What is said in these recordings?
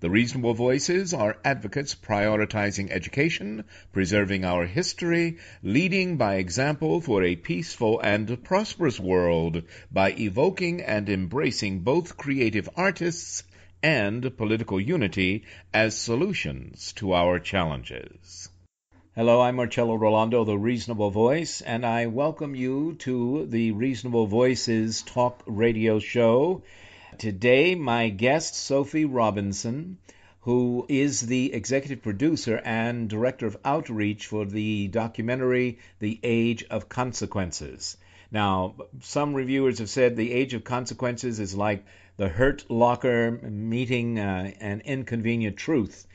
The reasonable voices are advocates prioritizing education, preserving our history, leading by example for a peaceful and prosperous world by evoking and embracing both creative artists and political unity as solutions to our challenges. Hello, I'm Marcello Rolando, the Reasonable Voice, and I welcome you to the Reasonable Voices Talk Radio Show. Today, my guest, Sophie Robinson, who is the executive producer and director of outreach for the documentary The Age of Consequences. Now, some reviewers have said The Age of Consequences is like the Hurt Locker meeting uh, an inconvenient truth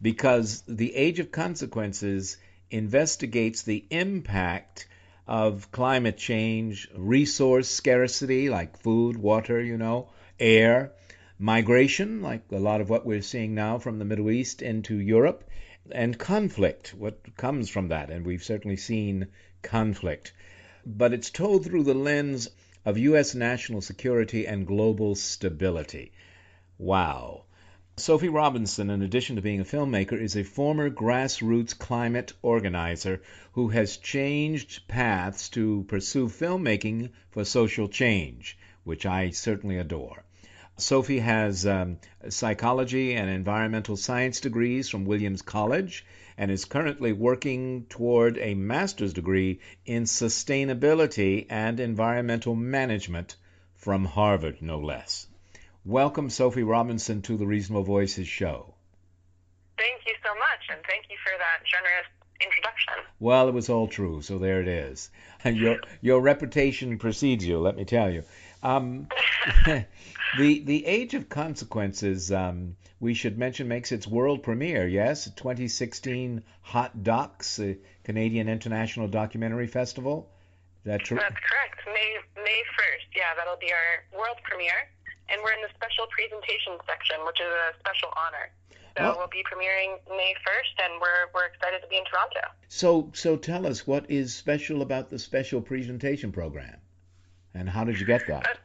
because The Age of Consequences investigates the impact of climate change, resource scarcity like food, water, you know, air, migration, like a lot of what we're seeing now from the Middle East into Europe, and conflict, what comes from that. And we've certainly seen conflict. But it's told through the lens of U.S. national security and global stability. Wow. Sophie Robinson, in addition to being a filmmaker, is a former grassroots climate organizer who has changed paths to pursue filmmaking for social change, which I certainly adore. Sophie has um, psychology and environmental science degrees from Williams College and is currently working toward a master's degree in sustainability and environmental management from Harvard, no less. Welcome, Sophie Robinson, to the Reasonable Voices show. Thank you so much, and thank you for that generous introduction. Well, it was all true, so there it is. Your your reputation precedes you, let me tell you. Um, the the Age of Consequences, um, we should mention, makes its world premiere. Yes, 2016 Hot Docs, Canadian International Documentary Festival. Is that true? That's correct. May May 1st. Yeah, that'll be our world premiere, and we're in the special presentation section, which is a special honor. So well, we'll be premiering May 1st, and we're we're excited to be in Toronto. So so tell us what is special about the special presentation program. And how did you get that? Uh,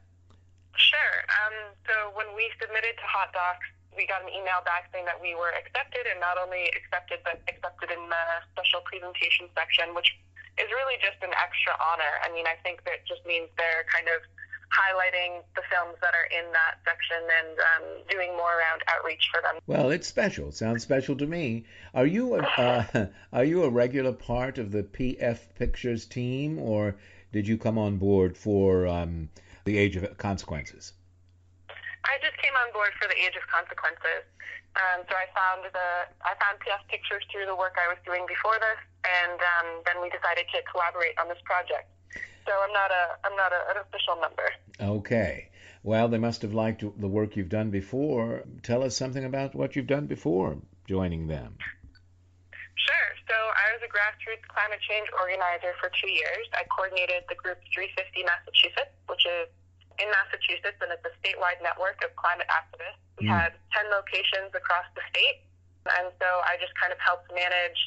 sure. Um, so when we submitted to Hot Docs, we got an email back saying that we were accepted, and not only accepted, but accepted in the special presentation section, which is really just an extra honor. I mean, I think that just means they're kind of highlighting the films that are in that section and um, doing more around outreach for them. Well, it's special. Sounds special to me. Are you a, uh, are you a regular part of the PF Pictures team, or did you come on board for um, the Age of Consequences? I just came on board for the Age of Consequences. Um, so I found the I found PF Pictures through the work I was doing before this, and um, then we decided to collaborate on this project. So I'm not a I'm not a, an official member. Okay. Well, they must have liked the work you've done before. Tell us something about what you've done before joining them. Sure. So I was a grassroots climate change organizer for two years. I coordinated the group 350 Massachusetts, which is in Massachusetts, and it's a statewide network of climate activists. We mm. had 10 locations across the state, and so I just kind of helped manage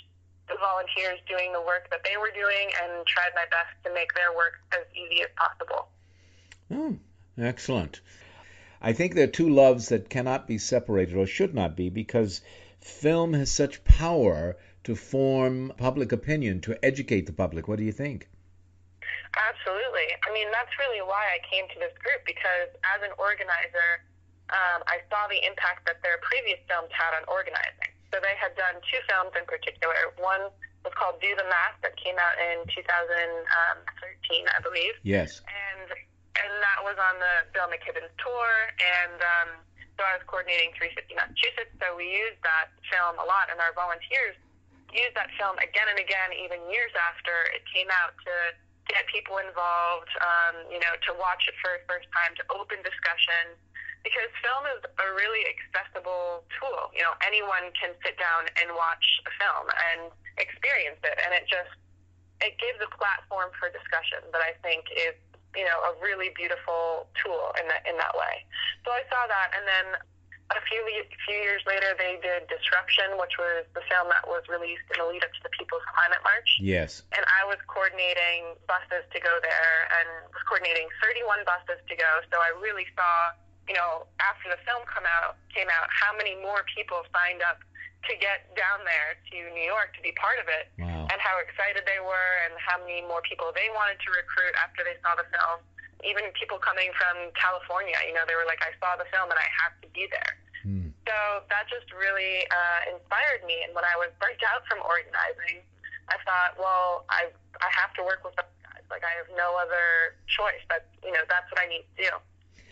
the volunteers doing the work that they were doing and tried my best to make their work as easy as possible. Oh, excellent. I think there are two loves that cannot be separated or should not be because film has such power to form public opinion, to educate the public. What do you think? Absolutely. I mean, that's really why I came to this group because as an organizer, um, I saw the impact that their previous films had on organizing. So they had done two films in particular. One was called Do the Math that came out in 2013, I believe. Yes. And and that was on the Bill McKibben's tour, and um, so I was coordinating 350 Massachusetts. So we used that film a lot, and our volunteers used that film again and again, even years after it came out, to get people involved. Um, you know, to watch it for the first time, to open discussion because film is a really accessible tool. You know, anyone can sit down and watch a film and experience it, and it just it gives a platform for discussion that I think is you know a really beautiful tool in that in that way. So I saw that, and then a few few years later, they did Disruption, which was the film that was released in the lead up to the People's Climate March. Yes. And I was coordinating buses to go there, and was coordinating 31 buses to go. So I really saw you know, after the film come out came out, how many more people signed up to get down there to New York to be part of it, wow. and how excited they were, and how many more people they wanted to recruit after they saw the film. Even people coming from California, you know, they were like, "I saw the film and I have to be there." Hmm. So that just really uh, inspired me. And when I was burnt out from organizing, I thought, well, I I have to work with those guys. Like I have no other choice. But you know, that's what I need to do.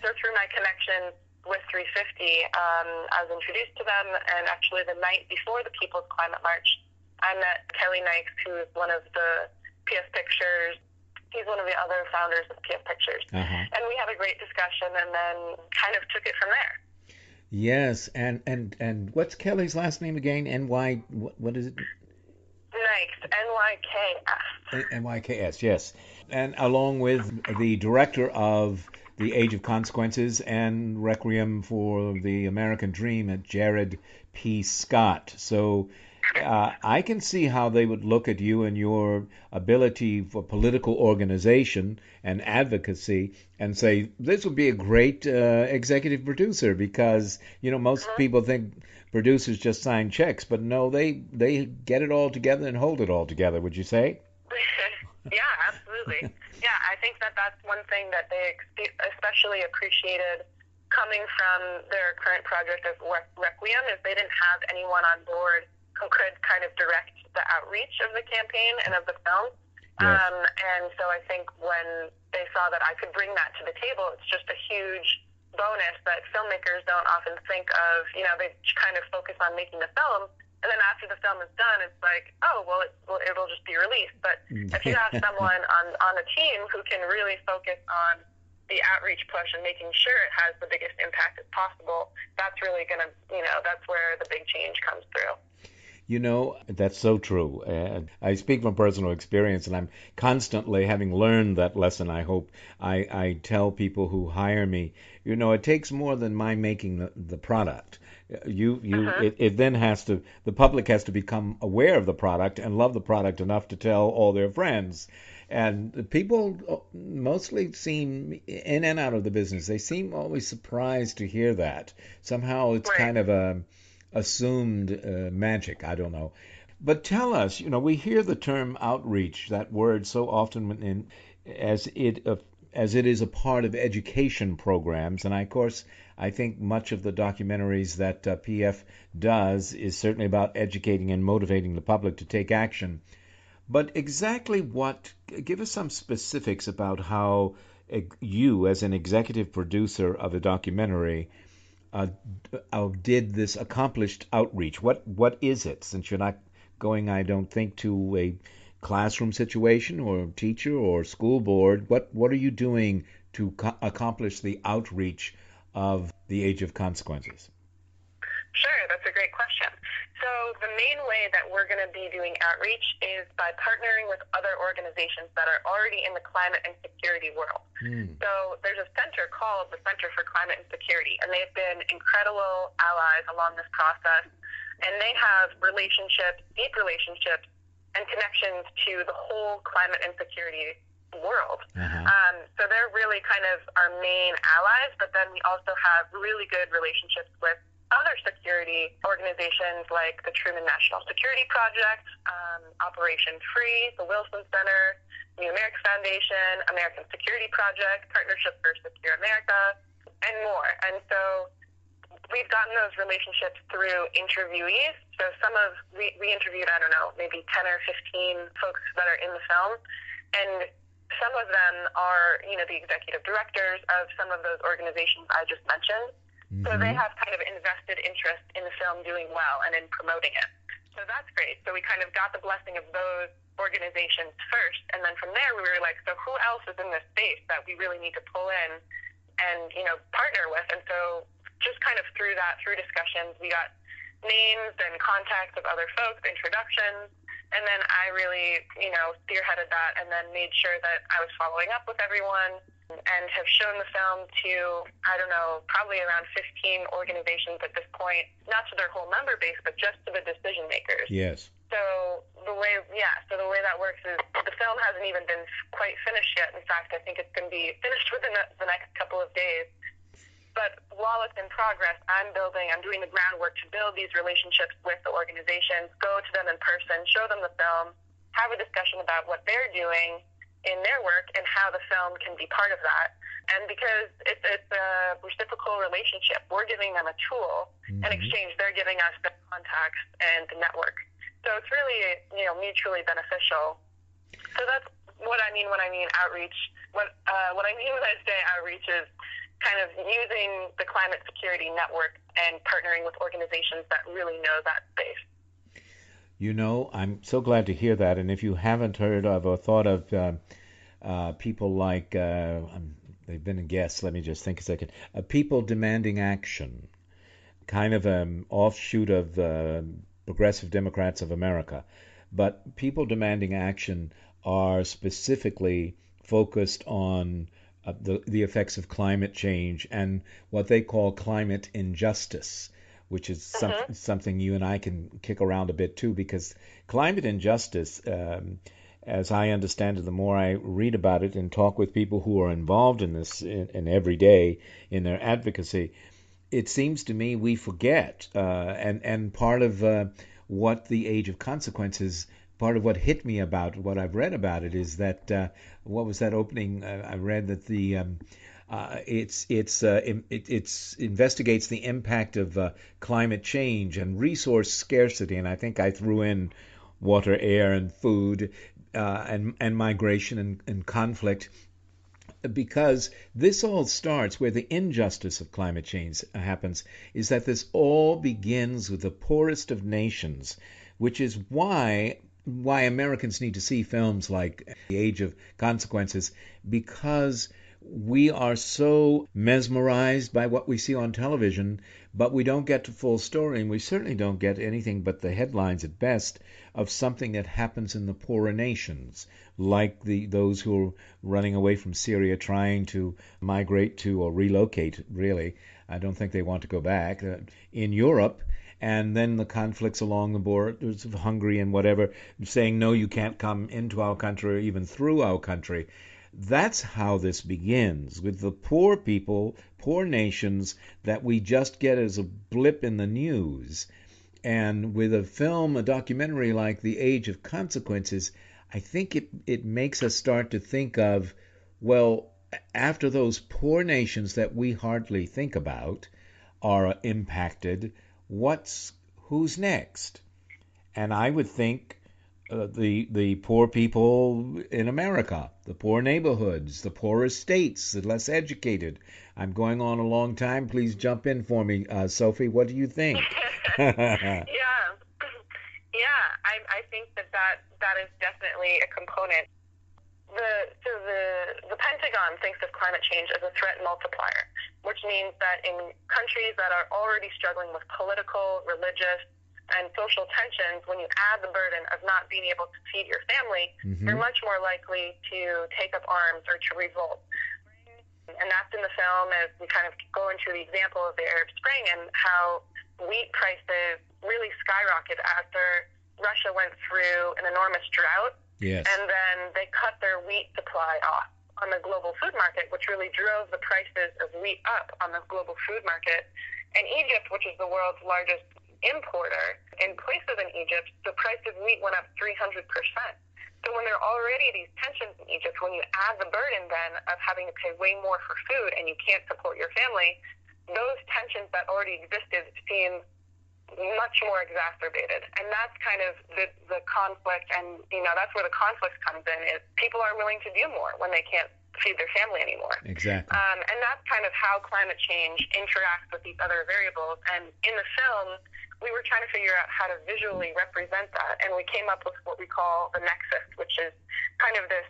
So through my connection with 350, um, I was introduced to them, and actually the night before the People's Climate March, I met Kelly Nyks, who is one of the PF Pictures. He's one of the other founders of PF Pictures, uh-huh. and we had a great discussion, and then kind of took it from there. Yes, and and and what's Kelly's last name again? N Y what, what is it? Nyks, N Y K S. N Y K S. Yes, and along with the director of the Age of Consequences and Requiem for the American Dream at Jared P. Scott. So uh, I can see how they would look at you and your ability for political organization and advocacy and say this would be a great uh, executive producer because you know most uh-huh. people think producers just sign checks, but no, they they get it all together and hold it all together. Would you say? yeah, absolutely. Yeah, I think that that's one thing that they especially appreciated coming from their current project of Requiem is they didn't have anyone on board who could kind of direct the outreach of the campaign and of the film. Yes. Um, and so I think when they saw that I could bring that to the table, it's just a huge bonus that filmmakers don't often think of. You know, they kind of focus on making the film, and then after the film is done, it's like, oh, well, it, well it'll just be released. But if you have someone on on a team who can really focus on the outreach push and making sure it has the biggest impact as possible, that's really going to, you know, that's where the big change comes through. You know, that's so true. Uh, I speak from personal experience, and I'm constantly having learned that lesson. I hope I, I tell people who hire me, you know, it takes more than my making the, the product. You, you, Uh-huh. it, it then has to, the public has to become aware of the product and love the product enough to tell all their friends. And people mostly seem in and out of the business. They seem always surprised to hear that. Somehow it's Right. kind of a assumed uh, magic. I don't know. But tell us, you know, we hear the term outreach, that word, so often in, as it uh, as it is a part of education programs, and I, of course, I think much of the documentaries that uh, PF does is certainly about educating and motivating the public to take action. But exactly what? Give us some specifics about how you, as an executive producer of a documentary, uh, uh, did this accomplished outreach? What what is it? Since you're not going, I don't think, to a classroom situation or teacher or school board. What what are you doing to co- accomplish the outreach of the Age of Consequences? Sure, that's a great question. So the main way that we're going to be doing outreach is by partnering with other organizations that are already in the climate and security world. Hmm. So there's a center called the Center for Climate and Security, and they've been incredible allies along this process. And they have relationships, deep relationships, and connections to the whole climate and security world. Uh-huh. Um, so they're really kind of our main allies, but then we also have really good relationships with other security organizations like the Truman National Security Project, um, Operation Free, the Wilson Center, New America Foundation, American Security Project, Partnership for Secure America, and more. And so we've gotten those relationships through interviewees. So some of we, we interviewed, I don't know, maybe 10 or 15 folks that are in the film, and some of them are, you know, the executive directors of some of those organizations I just mentioned. Mm-hmm. So they have kind of invested interest in the film doing well and in promoting it. So that's great. So we kind of got the blessing of those organizations first, and then from there we were like, so who else is in this space that we really need to pull in and you know partner with? And so just kind of through that, through discussions, we got names and contacts of other folks, introductions, and then I really, you know, spearheaded that and then made sure that I was following up with everyone and have shown the film to, I don't know, probably around 15 organizations at this point, not to their whole member base, but just to the decision makers. Yes. So the way, yeah, so the way that works is the film hasn't even been quite finished yet. In fact, I think it's going to be finished within the next couple of days. But while it's in progress, I'm building, I'm doing the groundwork to build these relationships with the organizations, go to them in person, show them the film, have a discussion about what they're doing in their work and how the film can be part of that. And because it's, it's a reciprocal relationship, we're giving them a tool. Mm-hmm. In exchange, they're giving us the contacts and the network. So it's really, you know, mutually beneficial. So that's what I mean when I mean outreach. What uh, what I mean when I say outreach is kind of using the climate security network and partnering with organizations that really know that space. You know, I'm so glad to hear that. And if you haven't heard of or thought of uh, uh, people like, uh, um, they've been a guest, let me just think a second, uh, people demanding action, kind of an offshoot of the Progressive Democrats of America. But people demanding action are specifically focused on uh, the, the effects of climate change and what they call climate injustice, which is uh-huh. something you and I can kick around a bit too, because climate injustice, um, as I understand it, the more I read about it and talk with people who are involved in this in, in every day in their advocacy, it seems to me we forget, uh, and and part of uh, what the age of consequences part of what hit me about what I've read about it is that uh, what was that opening? Uh, I read that the um, uh, it's it's uh, it, it's investigates the impact of uh, climate change and resource scarcity, and I think I threw in water, air, and food, uh, and and migration and, and conflict because this all starts where the injustice of climate change happens is that this all begins with the poorest of nations, which is why why Americans need to see films like The Age of Consequences because we are so mesmerized by what we see on television, but we don't get the full story, and we certainly don't get anything but the headlines at best of something that happens in the poorer nations, like the those who are running away from Syria, trying to migrate to or relocate. Really, I don't think they want to go back. Uh, in Europe, and then the conflicts along the borders of Hungary and whatever, saying, no, you can't come into our country or even through our country. That's how this begins with the poor people, poor nations that we just get as a blip in the news. And with a film, a documentary like The Age of Consequences, I think it, it makes us start to think of, well, after those poor nations that we hardly think about are impacted, what's who's next? And I would think uh, the the poor people in America, the poor neighborhoods, the poorer states, the less educated. I'm going on a long time. Please jump in for me, uh, Sophie. What do you think? yeah, yeah. I I think that that that is definitely a component the so the the Pentagon thinks of climate change as a threat multiplier, which means that in countries that are already struggling with political, religious, and social tensions, when you add the burden of not being able to feed your family, mm-hmm. you're much more likely to take up arms or to revolt. And that's in the film as we kind of go into the example of the Arab Spring and how wheat prices really skyrocketed after Russia went through an enormous drought Yes. And then they cut their wheat supply off on the global food market, which really drove the prices of wheat up on the global food market. And Egypt, which is the world's largest importer, in places in Egypt, the price of wheat went up 300%. So when there are already these tensions in Egypt, when you add the burden then of having to pay way more for food and you can't support your family, those tensions that already existed seem much more exacerbated. And that's kind of the, the conflict, and, you know, that's where the conflict comes in, is people are willing to do more when they can't feed their family anymore. Exactly. Um, and that's kind of how climate change interacts with these other variables. And in the film, we were trying to figure out how to visually represent that. And we came up with what we call the nexus, which is kind of this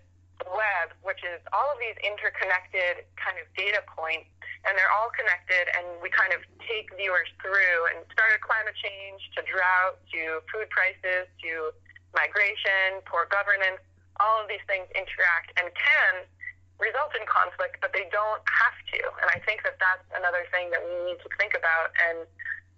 web, which is all of these interconnected kind of data points, and they're all connected, and we kind of take viewers through and started climate change to drought to food prices to migration, poor governance. All of these things interact and can result in conflict, but they don't have to. And I think that that's another thing that we need to think about and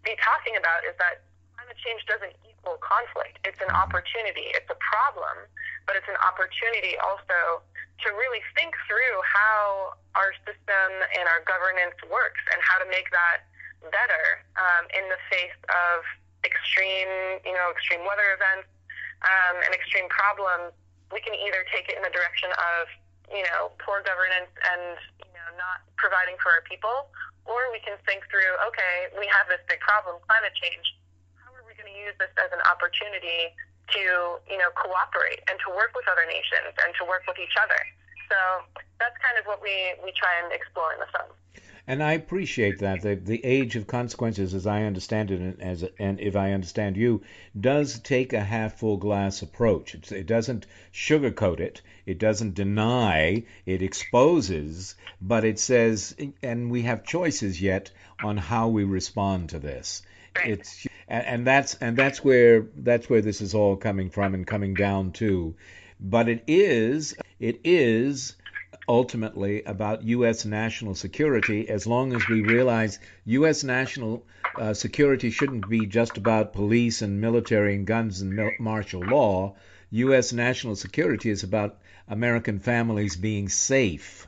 be talking about is that climate change doesn't equal conflict. It's an opportunity. It's a problem, but it's an opportunity also to really think through how our system and our governance works and how to make that better um, in the face of extreme, you know, extreme weather events um, and extreme problems. We can either take it in the direction of you know, poor governance and, you know, not providing for our people, or we can think through, okay, we have this big problem, climate change. How are we going to use this as an opportunity to, you know, cooperate and to work with other nations and to work with each other? So that's kind of what we, we try and explore in the film. And I appreciate that the the age of consequences, as I understand it, and as and if I understand you, does take a half full glass approach. It's, it doesn't sugarcoat it. It doesn't deny. It exposes, but it says, and we have choices yet on how we respond to this. Right. It's and, and that's and that's where that's where this is all coming from and coming down to. But it is it is ultimately about U.S. national security as long as we realize U.S. national uh, security shouldn't be just about police and military and guns and mil- martial law. U.S. national security is about American families being safe.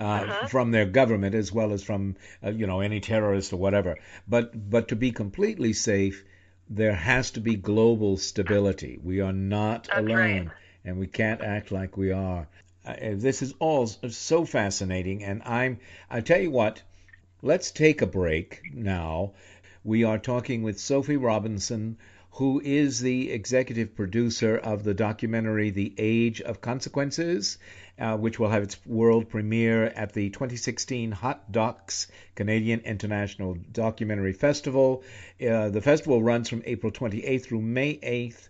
Uh, Uh-huh. From their government as well as from uh, you know any terrorist or whatever, but but to be completely safe, there has to be global stability. We are not That's alone, right. and we can't act like we are. Uh, this is all so fascinating, and I'm. I tell you what, let's take a break now. We are talking with Sophie Robinson, who is the executive producer of the documentary "The Age of Consequences," uh, which will have its world premiere at the 2016 Hot Docs Canadian International Documentary Festival. Uh, the festival runs from April 28th through May 8th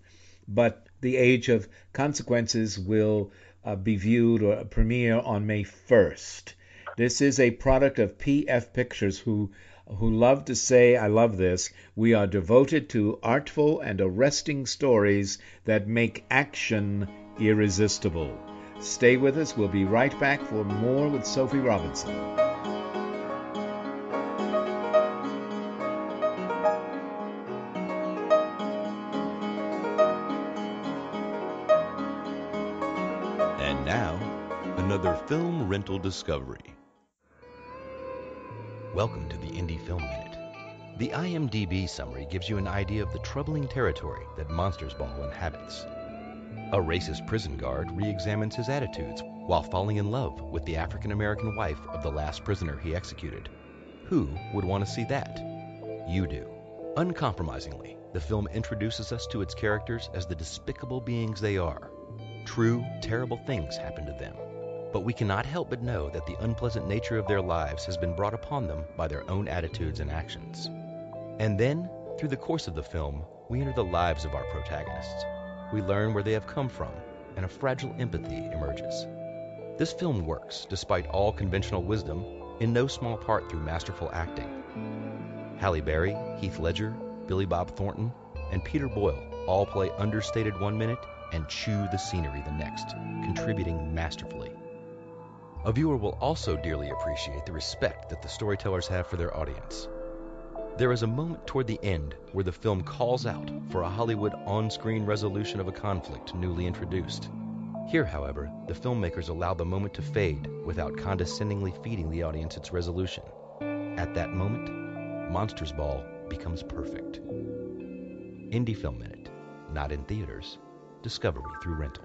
but The Age of Consequences will uh, be viewed or premiere on May 1st. This is a product of PF Pictures, who who love to say, I love this, we are devoted to artful and arresting stories that make action irresistible. Stay with us. We'll be right back for more with Sophie Robinson. And now, another film rental discovery. Welcome to the Indie Film Minute. The IMDb summary gives you an idea of the troubling territory that Monsters Ball inhabits. A racist prison guard re examines his attitudes while falling in love with the African American wife of the last prisoner he executed. Who would want to see that? You do. Uncompromisingly, the film introduces us to its characters as the despicable beings they are. True, terrible things happen to them. But we cannot help but know that the unpleasant nature of their lives has been brought upon them by their own attitudes and actions. And then, through the course of the film, we enter the lives of our protagonists. We learn where they have come from, and a fragile empathy emerges. This film works, despite all conventional wisdom, in no small part through masterful acting. Halle Berry, Heath Ledger, Billy Bob Thornton, and Peter Boyle all play understated one minute and chew the scenery the next, contributing masterfully. A viewer will also dearly appreciate the respect that the storytellers have for their audience. There is a moment toward the end where the film calls out for a Hollywood on screen resolution of a conflict newly introduced. Here, however, the filmmakers allow the moment to fade without condescendingly feeding the audience its resolution. At that moment, Monsters Ball becomes perfect. Indie Film Minute, not in theaters, discovery through rental.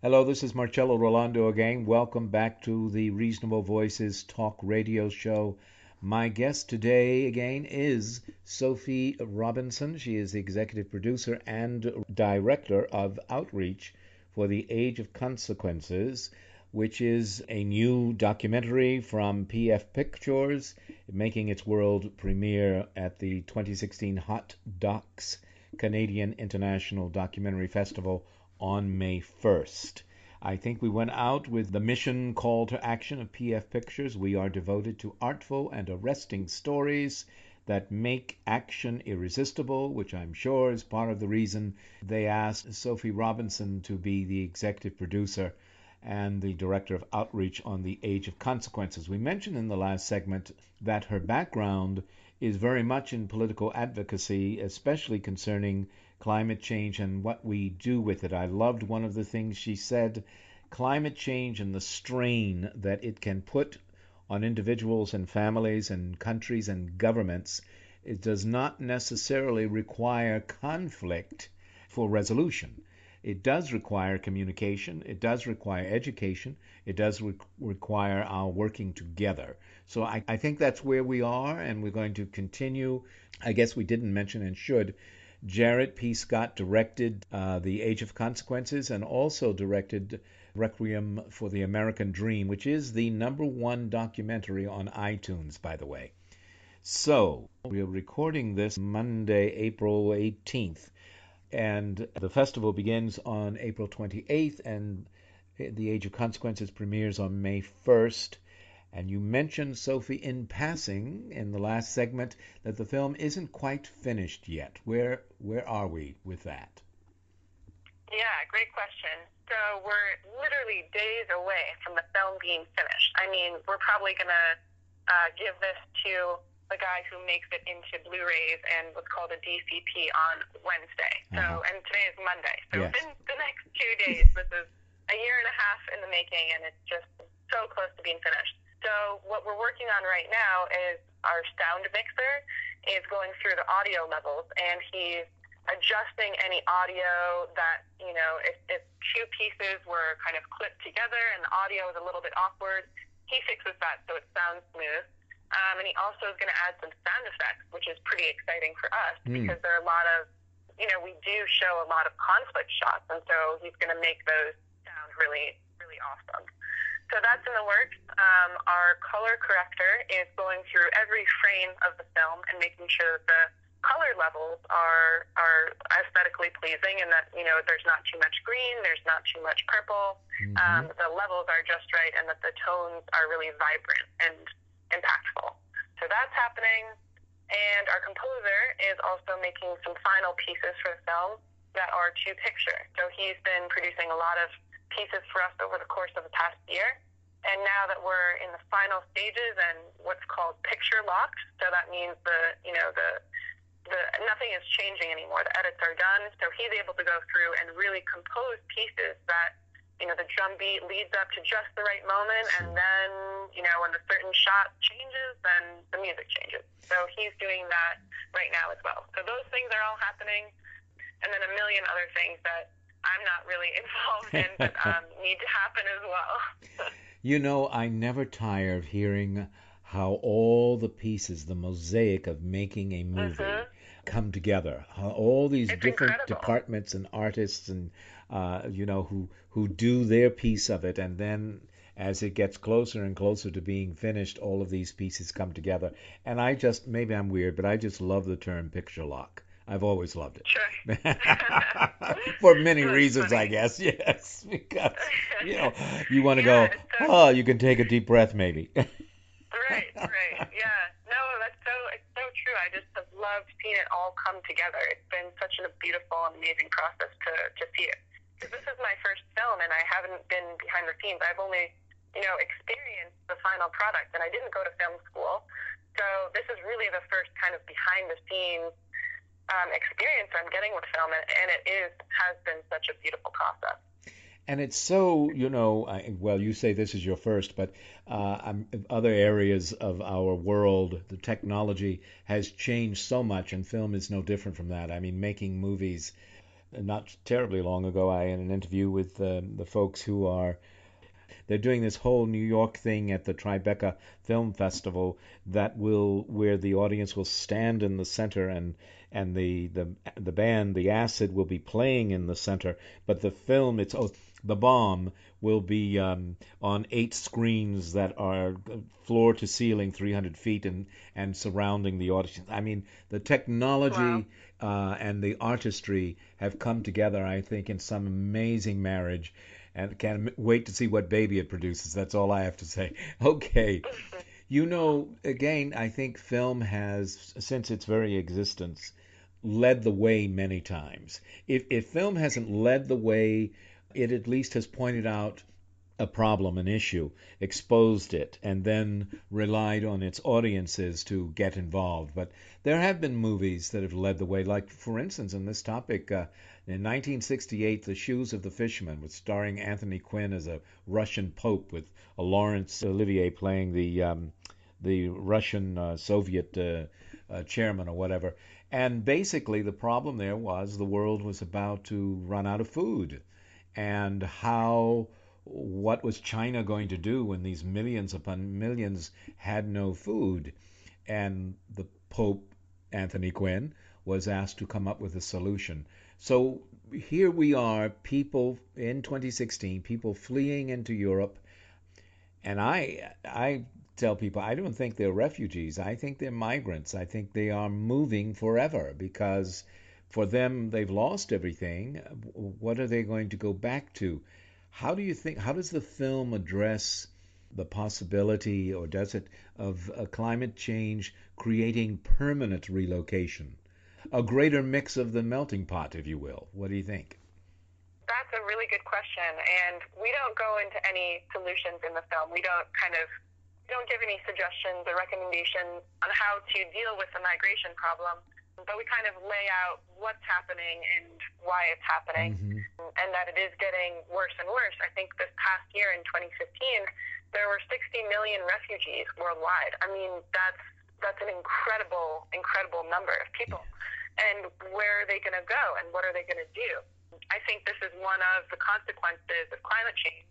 Hello, this is Marcello Rolando again. Welcome back to the Reasonable Voices Talk Radio Show. My guest today again is Sophie Robinson. She is the executive producer and director of Outreach for the Age of Consequences, which is a new documentary from PF Pictures, making its world premiere at the 2016 Hot Docs Canadian International Documentary Festival on May 1st. I think we went out with the mission call to action of PF Pictures. We are devoted to artful and arresting stories that make action irresistible, which I'm sure is part of the reason they asked Sophie Robinson to be the executive producer and the director of outreach on the Age of Consequences. We mentioned in the last segment that her background is very much in political advocacy, especially concerning climate change and what we do with it. I loved one of the things she said climate change and the strain that it can put on individuals and families and countries and governments. It does not necessarily require conflict for resolution. It does require communication, it does require education, it does re- require our working together. So I, I think that's where we are, and we're going to continue. I guess we didn't mention and should Jared P. Scott directed uh, The Age of Consequences and also directed Requiem for the American Dream, which is the number one documentary on iTunes, by the way. So, we're recording this Monday, April 18th, and the festival begins on April 28th, and The Age of Consequences premieres on May 1st. And you mentioned, Sophie, in passing in the last segment that the film isn't quite finished yet. Where where are we with that? Yeah, great question. So we're literally days away from the film being finished. I mean, we're probably gonna uh, give this to the guy who makes it into Blu-rays and what's called a DCP on Wednesday. So, uh-huh. and today is Monday. So yes. within the next two days, this is a year and a half in the making, and it's just so close to being finished. So what we're working on right now is our sound mixer is going through the audio levels and he's adjusting any audio that, you know, if, if two pieces were kind of clipped together and the audio is a little bit awkward, he fixes that so it sounds smooth. Um, and he also is going to add some sound effects, which is pretty exciting for us mm. because there are a lot of, you know, we do show a lot of conflict shots, and so he's going to make those sound really, really awesome. So that's in the works. Um, our color corrector is going through every frame of the film and making sure that the color levels are are aesthetically pleasing and that you know there's not too much green, there's not too much purple. Mm-hmm. Um, the levels are just right, and that the tones are really vibrant and impactful. So that's happening. And our composer is also making some final pieces for the film that are to picture. So he's been producing a lot of pieces for us over the course of the past year. And now that we're in the final stages and what's called picture locked, so that means the you know the the nothing is changing anymore. The edits are done, so he's able to go through and really compose pieces that you know the drum beat leads up to just the right moment, and then you know when the certain shot changes, then the music changes. So he's doing that right now as well. So those things are all happening, and then a million other things that I'm not really involved in, but um, need to happen as well. you know, I never tire of hearing how all the pieces, the mosaic of making a movie, mm-hmm. come together. How all these it's different incredible. departments and artists and uh, you know who who do their piece of it, and then as it gets closer and closer to being finished, all of these pieces come together. And I just maybe I'm weird, but I just love the term picture lock. I've always loved it. Sure. For many reasons, funny. I guess. Yes, because you know you want to yeah, go. oh, you can take a deep breath, maybe. right, right. Yeah. No, that's so it's so true. I just have loved seeing it all come together. It's been such a beautiful and amazing process to to see it. Because this is my first film, and I haven't been behind the scenes. I've only you know experienced the final product, and I didn't go to film school. So this is really the first kind of behind the scenes um, experience I'm getting with film, and, and it is has been such a beautiful process. and it's so you know I, well you say this is your first but uh, other areas of our world the technology has changed so much and film is no different from that i mean making movies not terribly long ago i had an interview with um, the folks who are they're doing this whole New York thing at the Tribeca Film Festival that will where the audience will stand in the center and and the the the band the acid will be playing in the center. But the film it's oh, the bomb will be um, on eight screens that are floor to ceiling 300 feet and and surrounding the audience. I mean the technology wow. uh, and the artistry have come together i think in some amazing marriage and can't wait to see what baby it produces. That's all I have to say. Okay. You know, again, I think film has, since its very existence, led the way many times. If, if film hasn't led the way, it at least has pointed out a problem, an issue, exposed it, and then relied on its audiences to get involved. But there have been movies that have led the way, like, for instance, in this topic, uh, in 1968, The Shoes of the Fisherman, with starring Anthony Quinn as a Russian pope, with Laurence Olivier playing the um, the Russian uh, Soviet uh, uh, chairman or whatever. And basically, the problem there was the world was about to run out of food, and how what was China going to do when these millions upon millions had no food? And the Pope, Anthony Quinn, was asked to come up with a solution. So here we are, people in 2016, people fleeing into Europe. And I, I tell people I don't think they're refugees. I think they're migrants. I think they are moving forever because for them they've lost everything. What are they going to go back to? How do you think? How does the film address the possibility, or does it, of climate change creating permanent relocation, a greater mix of the melting pot, if you will? What do you think? That's a really good question, and we don't go into any solutions in the film. We don't kind of we don't give any suggestions or recommendations on how to deal with the migration problem but we kind of lay out what's happening and why it's happening, mm-hmm. and that it is getting worse and worse. I think this past year in 2015, there were 60 million refugees worldwide. I mean, that's that's an incredible, incredible number of people. And where are they going to go, and what are they going to do? I think this is one of the consequences of climate change.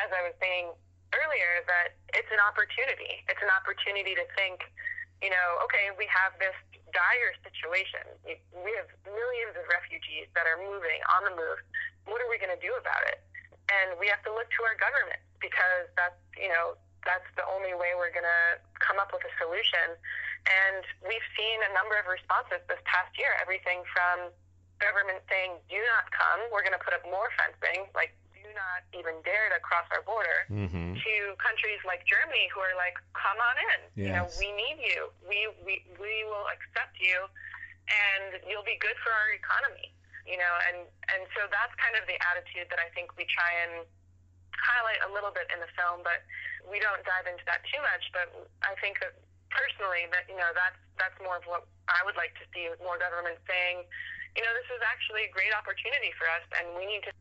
As I was saying earlier, that it's an opportunity. It's an opportunity to think, you know, okay, we have this dire situation. We have millions of refugees that are moving on the move. What are we going to do about it? And we have to look to our government because that's, you know, that's the only way we're going to come up with a solution. And we've seen a number of responses this past year, everything from government saying, do not come, we're going to put up more fencing, like not even dare to cross our border mm-hmm. to countries like Germany who are like, come on in. Yes. You know, we need you. We, we, we will accept you and you'll be good for our economy. You know, and, and so that's kind of the attitude that I think we try and highlight a little bit in the film, but we don't dive into that too much. But I think that personally that, you know, that's, that's more of what I would like to see with more government saying, you know, this is actually a great opportunity for us and we need to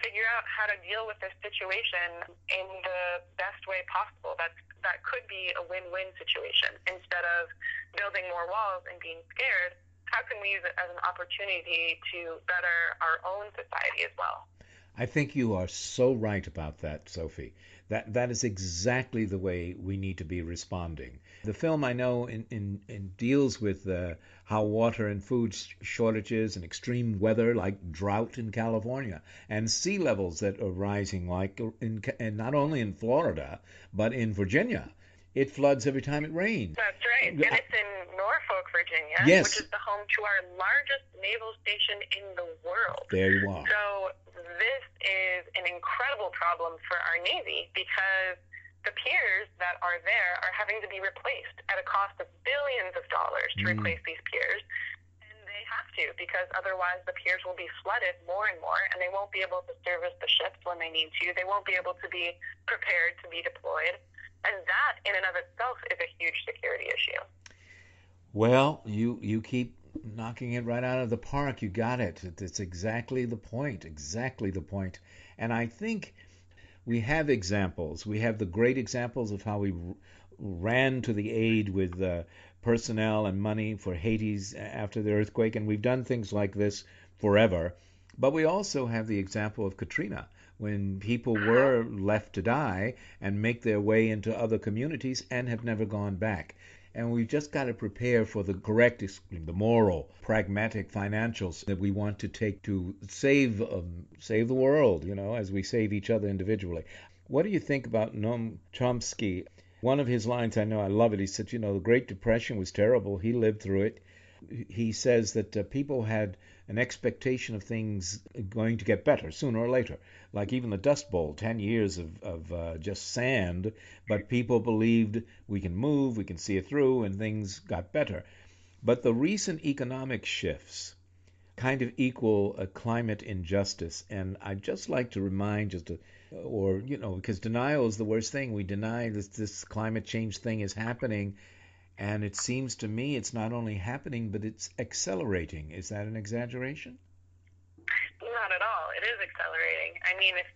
figure out how to deal with this situation in the best way possible. That's that could be a win-win situation instead of building more walls and being scared. How can we use it as an opportunity to better our own society as well? I think you are so right about that, Sophie. That that is exactly the way we need to be responding. The film I know in, in, in deals with uh, how water and food shortages and extreme weather like drought in California and sea levels that are rising like in and not only in Florida but in Virginia. It floods every time it rains. That's right. And it's in Norfolk, Virginia, yes. which is the home to our largest naval station in the world. There you are. So this is an incredible problem for our Navy because the piers that are there are having to be replaced at a cost of billions of dollars to mm. replace these piers. And they have to because otherwise the piers will be flooded more and more and they won't be able to service the ships when they need to. They won't be able to be prepared to be deployed. And that in and of itself is a huge security issue. Well, you you keep knocking it right out of the park. You got it. It's exactly the point. Exactly the point. And I think we have examples. We have the great examples of how we ran to the aid with uh, personnel and money for Haiti's after the earthquake, and we've done things like this forever. But we also have the example of Katrina, when people were left to die and make their way into other communities and have never gone back. And we've just got to prepare for the correct, the moral, pragmatic financials that we want to take to save um, save the world, you know, as we save each other individually. What do you think about Noam Chomsky? One of his lines, I know I love it. He said, you know, the Great Depression was terrible. He lived through it. He says that uh, people had an expectation of things going to get better sooner or later. Like even the Dust Bowl, 10 years of, of uh, just sand, but people believed we can move, we can see it through, and things got better. But the recent economic shifts kind of equal a climate injustice. And I'd just like to remind just or you know because denial is the worst thing we deny this this climate change thing is happening and it seems to me it's not only happening but it's accelerating. Is that an exaggeration? Not at all. It is accelerating. I mean if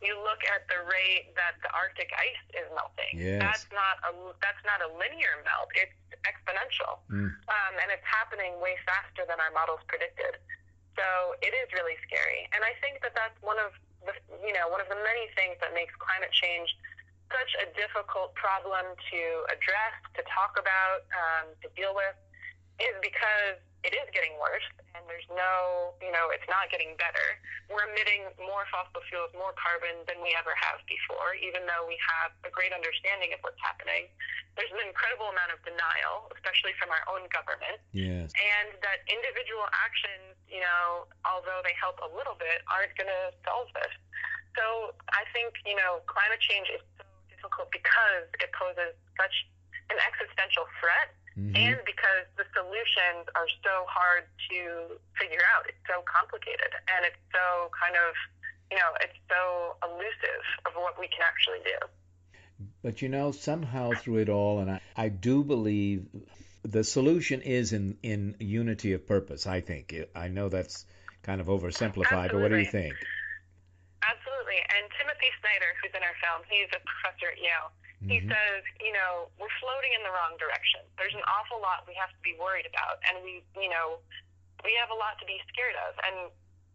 you look at the rate that the arctic ice is melting yes. that's not a that's not a linear melt. It's exponential. Mm. um, and it's happening way faster than our models predicted. So it is really scary. And i think that that's one of the, you know, one of the many things that makes climate change such a difficult problem to address, to talk about, um, to deal with, is because it is getting worse and there's no, you know, it's not getting better. We're emitting more fossil fuels, more carbon than we ever have before, even though we have a great understanding of what's happening. There's an incredible amount of denial, especially from our own government. Yes. And that individual actions, you know, although they help a little bit, aren't going to solve this. So I think, you know, climate change is difficult because it poses such an existential threat Mm-hmm. and because the solutions are so hard to figure out. It's so complicated and it's so kind of, you know, it's so elusive of what we can actually do. But you know, somehow through it all, and I, I do believe the solution is in, in unity of purpose, I think. I know that's kind of oversimplified, Absolutely. but what do you think? Absolutely. And Timothy Snyder, who's in our film, he's a professor at Yale. He Mhm. says, you know, we're floating in the wrong direction. There's an awful lot we have to be worried about, and we, you know, we have a lot to be scared of. And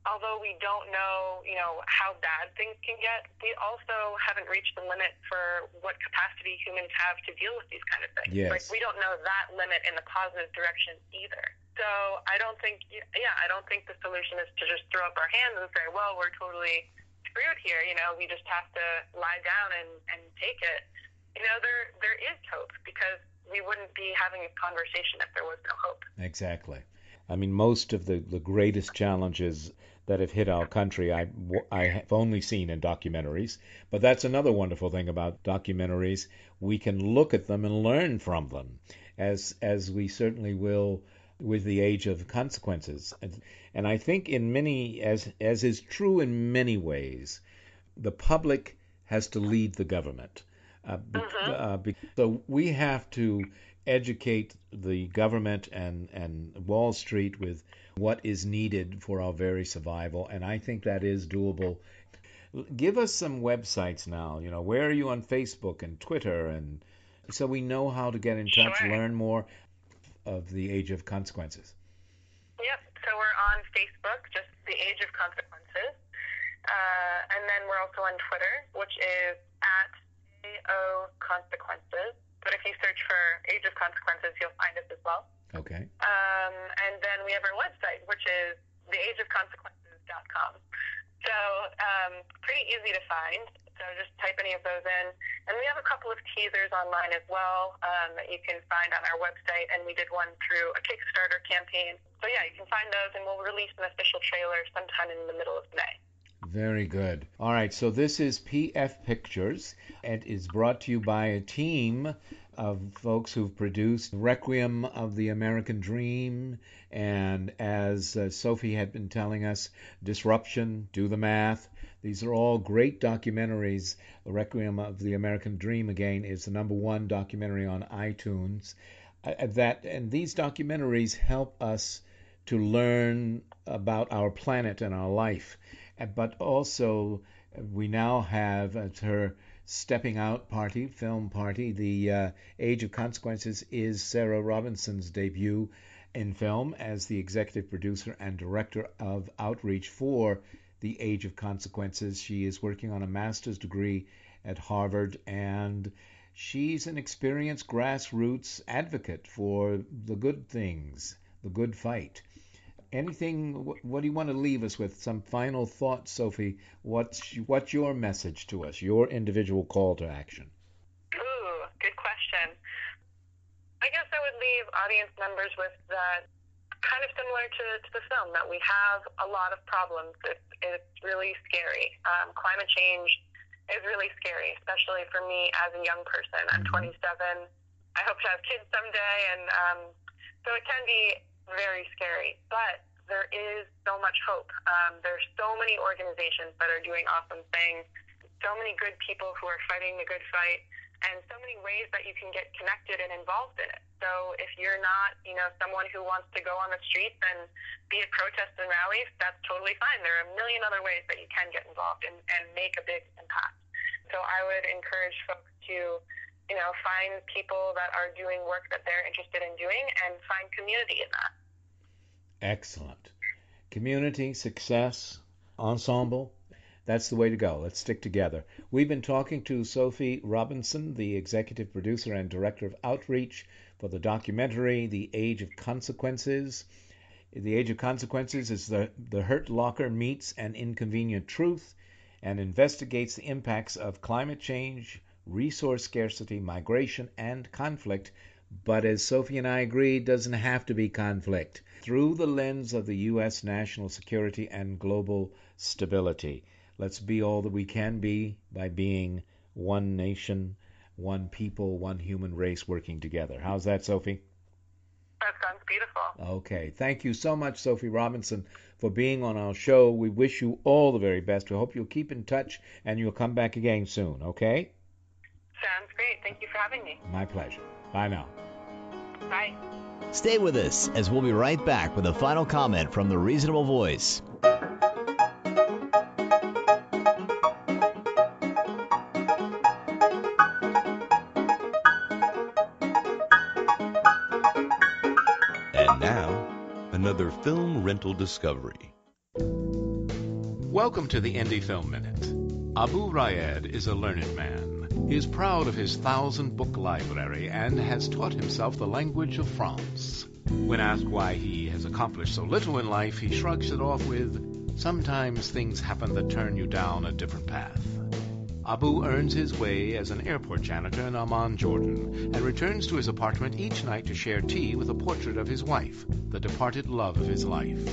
although we don't know, you know, how bad things can get, we also haven't reached the limit for what capacity humans have to deal with these kind of things. Yes. Like we don't know that limit in the positive direction either. So I don't think, yeah, I don't think the solution is to just throw up our hands and say, well, we're totally screwed here. You know, we just have to lie down and, and take it. You know, there there is hope because we wouldn't be having this conversation if there was no hope. Exactly. I mean, most of the, the greatest challenges that have hit our country, I, I have only seen in documentaries. But that's another wonderful thing about documentaries. We can look at them and learn from them, as as we certainly will with the age of consequences. And, and I think in many, as as is true in many ways, the public has to lead the government. Uh, be, uh, be, so we have to educate the government and, and Wall Street with what is needed for our very survival, and I think that is doable. Give us some websites now. You know, where are you on Facebook and Twitter, and so we know how to get in touch, Sure. learn more of the Age of Consequences. Yep. So we're on Facebook, just the Age of Consequences, uh, and then we're also on Twitter, which is at AO Consequences. But if you search for Age of Consequences, you'll find us as well. Okay. Um, and then we have our website, which is theageofconsequences.com. So um, pretty easy to find. So just type any of those in. And we have a couple of teasers online as well um, that you can find on our website. And we did one through a Kickstarter campaign. So yeah, you can find those, and we'll release an official trailer sometime in the middle of May. Very good. All right, so this is PF Pictures. It is brought to you by a team of folks who've produced Requiem of the American Dream, and as uh, Sophie had been telling us, Disruption, Do the Math. These are all great documentaries. The Requiem of the American Dream, again, is the number one documentary on iTunes. Uh, that and these documentaries help us to learn about our planet and our life. But also, we now have at her stepping out party, film party, the uh, Age of Consequences is Sarah Robinson's debut in film as the executive producer and director of outreach for the Age of Consequences. She is working on a master's degree at Harvard and she's an experienced grassroots advocate for the good things, the good fight. Anything? What do you want to leave us with? Some final thoughts, Sophie. What's what's your message to us? Your individual call to action. Ooh, good question. I guess I would leave audience members with that kind of similar to, to the film that we have a lot of problems. It's, it's really scary. Um, climate change is really scary, especially for me as a young person. I'm mm-hmm. 27. I hope to have kids someday, and um, so it can be very scary. But there is so much hope. Um, there's so many organizations that are doing awesome things, so many good people who are fighting the good fight, and so many ways that you can get connected and involved in it. So if you're not, you know, someone who wants to go on the streets and be at protests and rallies, that's totally fine. There are a million other ways that you can get involved and, and make a big impact. So I would encourage folks to, you know, find people that are doing work that they're interested in doing and find community in that. Excellent. Community, success, ensemble, that's the way to go. Let's stick together. We've been talking to Sophie Robinson, the executive producer and director of outreach for the documentary The Age of Consequences. The Age of Consequences is the, the Hurt Locker meets an inconvenient truth and investigates the impacts of climate change, resource scarcity, migration, and conflict. But as Sophie and I agree, doesn't have to be conflict through the lens of the U.S. national security and global stability. Let's be all that we can be by being one nation, one people, one human race working together. How's that, Sophie? That sounds beautiful. Okay. Thank you so much, Sophie Robinson, for being on our show. We wish you all the very best. We hope you'll keep in touch and you'll come back again soon, okay? Sounds great. Thank you for having me. My pleasure. Bye now. Bye. Stay with us as we'll be right back with a final comment from the Reasonable Voice. Another film rental discovery. Welcome to the Indie Film Minute. Abu Raed is a learned man. He is proud of his thousand book library and has taught himself the language of France. When asked why he has accomplished so little in life, he shrugs it off with, Sometimes things happen that turn you down a different path. Abu earns his way as an airport janitor in Amman, Jordan, and returns to his apartment each night to share tea with a portrait of his wife, the departed love of his life.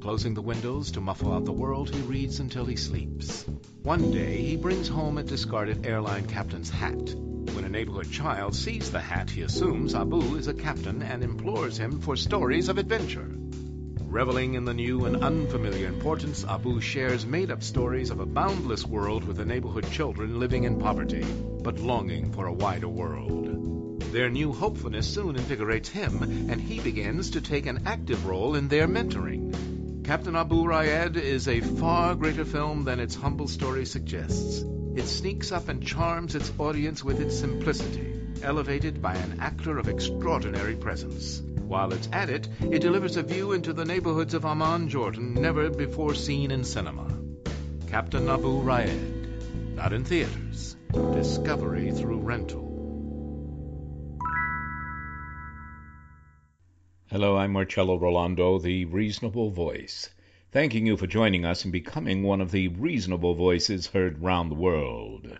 Closing the windows to muffle out the world, he reads until he sleeps. One day, he brings home a discarded airline captain's hat. When a neighborhood child sees the hat, he assumes Abu is a captain and implores him for stories of adventure. Reveling in the new and unfamiliar importance, Abu shares made up stories of a boundless world with the neighborhood children living in poverty, but longing for a wider world. Their new hopefulness soon invigorates him, and he begins to take an active role in their mentoring. Captain Abu Raed is a far greater film than its humble story suggests. It sneaks up and charms its audience with its simplicity, elevated by an actor of extraordinary presence. While it's at it, it delivers a view into the neighborhoods of Amman, Jordan, never before seen in cinema. Captain Abu Raed. Not in theaters. Discovery through rental. Hello, I'm Marcello Rolando, the Reasonable Voice, thanking you for joining us and becoming one of the reasonable voices heard round the world.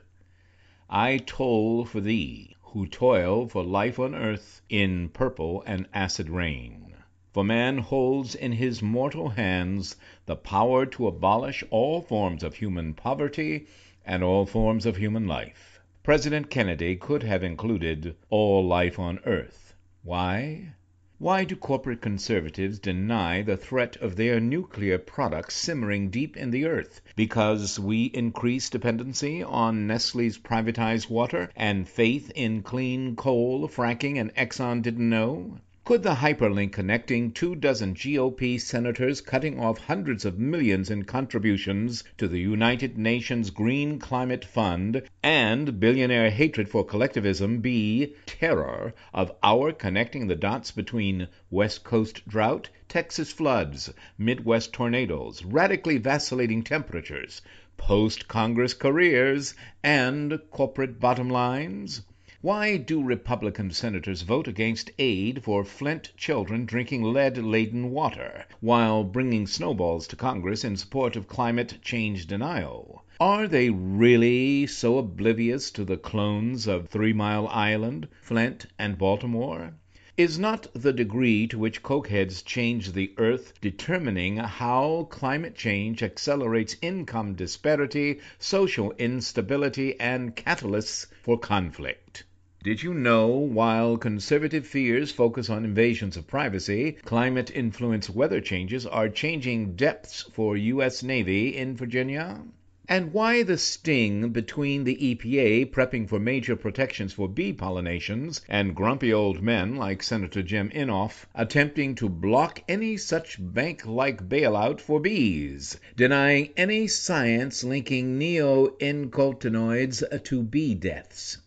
I toll for thee who toil for life on earth in purple and acid rain. For man holds in his mortal hands the power to abolish all forms of human poverty and all forms of human life. President Kennedy could have included all life on earth. Why? Why do corporate conservatives deny the threat of their nuclear products simmering deep in the earth? Because we increase dependency on Nestle's privatized water and faith in clean coal, fracking, and Exxon didn't know? Could the hyperlink connecting two dozen GOP senators cutting off hundreds of millions in contributions to the United Nations Green Climate Fund and billionaire hatred for collectivism be terror of our connecting the dots between West Coast drought, Texas floods, Midwest tornadoes, radically vacillating temperatures, post Congress careers, and corporate bottom lines? Why do Republican senators vote against aid for Flint children drinking lead laden water, while bringing snowballs to Congress in support of climate change denial? Are they really so oblivious to the clones of Three Mile Island, Flint, and Baltimore? Is not the degree to which cokeheads change the earth determining how climate change accelerates income disparity, social instability, and catalysts for conflict? Did you know while conservative fears focus on invasions of privacy, climate influenced weather changes are changing depths for U.S. Navy in Virginia? And why the sting between the EPA prepping for major protections for bee pollinations and grumpy old men like Senator Jim Inhofe attempting to block any such bank like bailout for bees, denying any science linking neonicotinoids to bee deaths?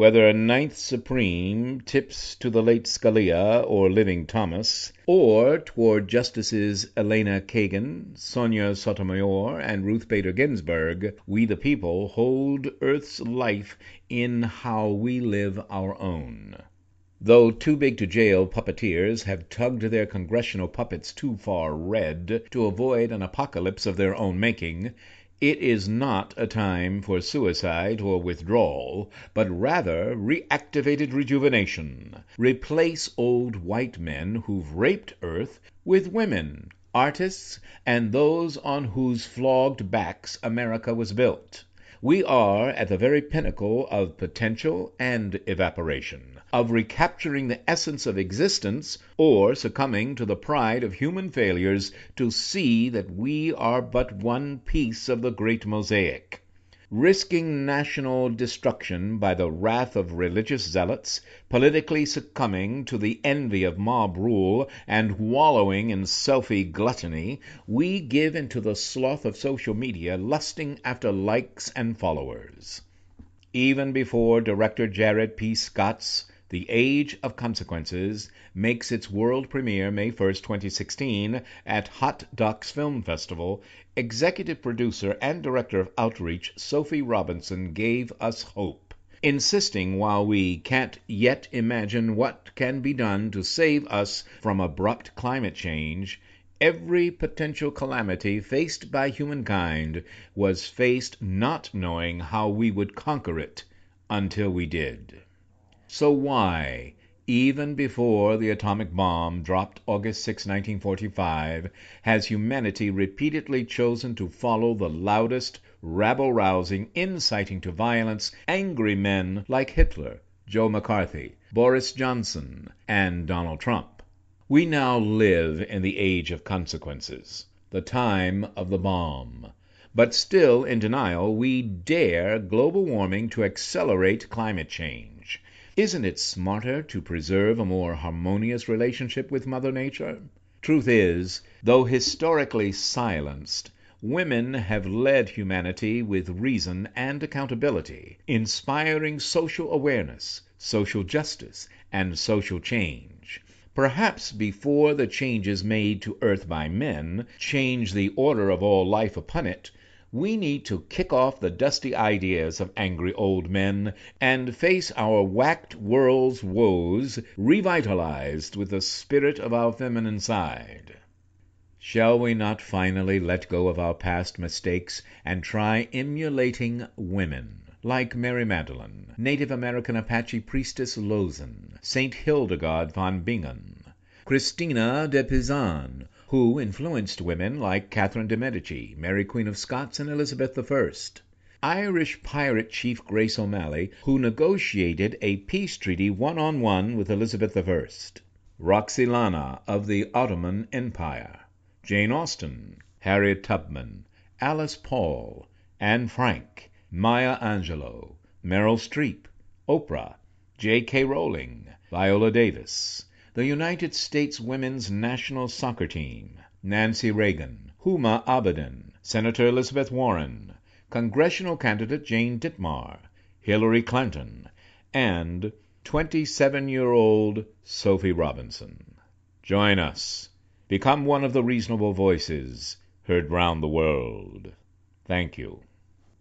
Whether a Ninth Supreme tips to the late Scalia or living Thomas, or toward Justices Elena Kagan, Sonia Sotomayor, and Ruth Bader Ginsburg, we the people hold Earth's life in how we live our own. Though too big to jail puppeteers have tugged their congressional puppets too far red to avoid an apocalypse of their own making, it is not a time for suicide or withdrawal, but rather reactivated rejuvenation. Replace old white men who've raped Earth with women, artists, and those on whose flogged backs America was built. We are at the very pinnacle of potential and evaporation of recapturing the essence of existence or succumbing to the pride of human failures to see that we are but one piece of the great mosaic risking national destruction by the wrath of religious zealots, politically succumbing to the envy of mob rule, and wallowing in selfie gluttony, we give into the sloth of social media, lusting after likes and followers. Even before director Jared P. Scott's the Age of Consequences makes its world premiere May 1, 2016, at Hot Docs Film Festival. Executive producer and director of outreach Sophie Robinson gave us hope, insisting while we can't yet imagine what can be done to save us from abrupt climate change, every potential calamity faced by humankind was faced not knowing how we would conquer it until we did. So why, even before the atomic bomb dropped August 6, 1945, has humanity repeatedly chosen to follow the loudest, rabble rousing, inciting to violence, angry men like Hitler, Joe McCarthy, Boris Johnson, and Donald Trump? We now live in the age of consequences, the time of the bomb. But still in denial, we dare global warming to accelerate climate change. Isn't it smarter to preserve a more harmonious relationship with Mother Nature? Truth is, though historically silenced, women have led humanity with reason and accountability, inspiring social awareness, social justice, and social change. Perhaps before the changes made to earth by men change the order of all life upon it, we need to kick off the dusty ideas of angry old men and face our whacked world's woes revitalized with the spirit of our feminine side. Shall we not finally let go of our past mistakes and try emulating women? Like Mary Magdalene, Native American Apache priestess Lozen, Saint Hildegard von Bingen, Christina de Pizan, who influenced women like Catherine de' Medici, Mary Queen of Scots, and Elizabeth I. Irish pirate chief Grace O'Malley, who negotiated a peace treaty one on one with Elizabeth I. Roxelana of the Ottoman Empire, Jane Austen, Harriet Tubman, Alice Paul, Anne Frank, Maya Angelou, Meryl Streep, Oprah, J. K. Rowling, Viola Davis, the United States women's national soccer team, Nancy Reagan, Huma Abedin, Senator Elizabeth Warren, congressional candidate Jane Dittmar, Hillary Clinton, and 27 year old Sophie Robinson. Join us. Become one of the reasonable voices heard round the world. Thank you.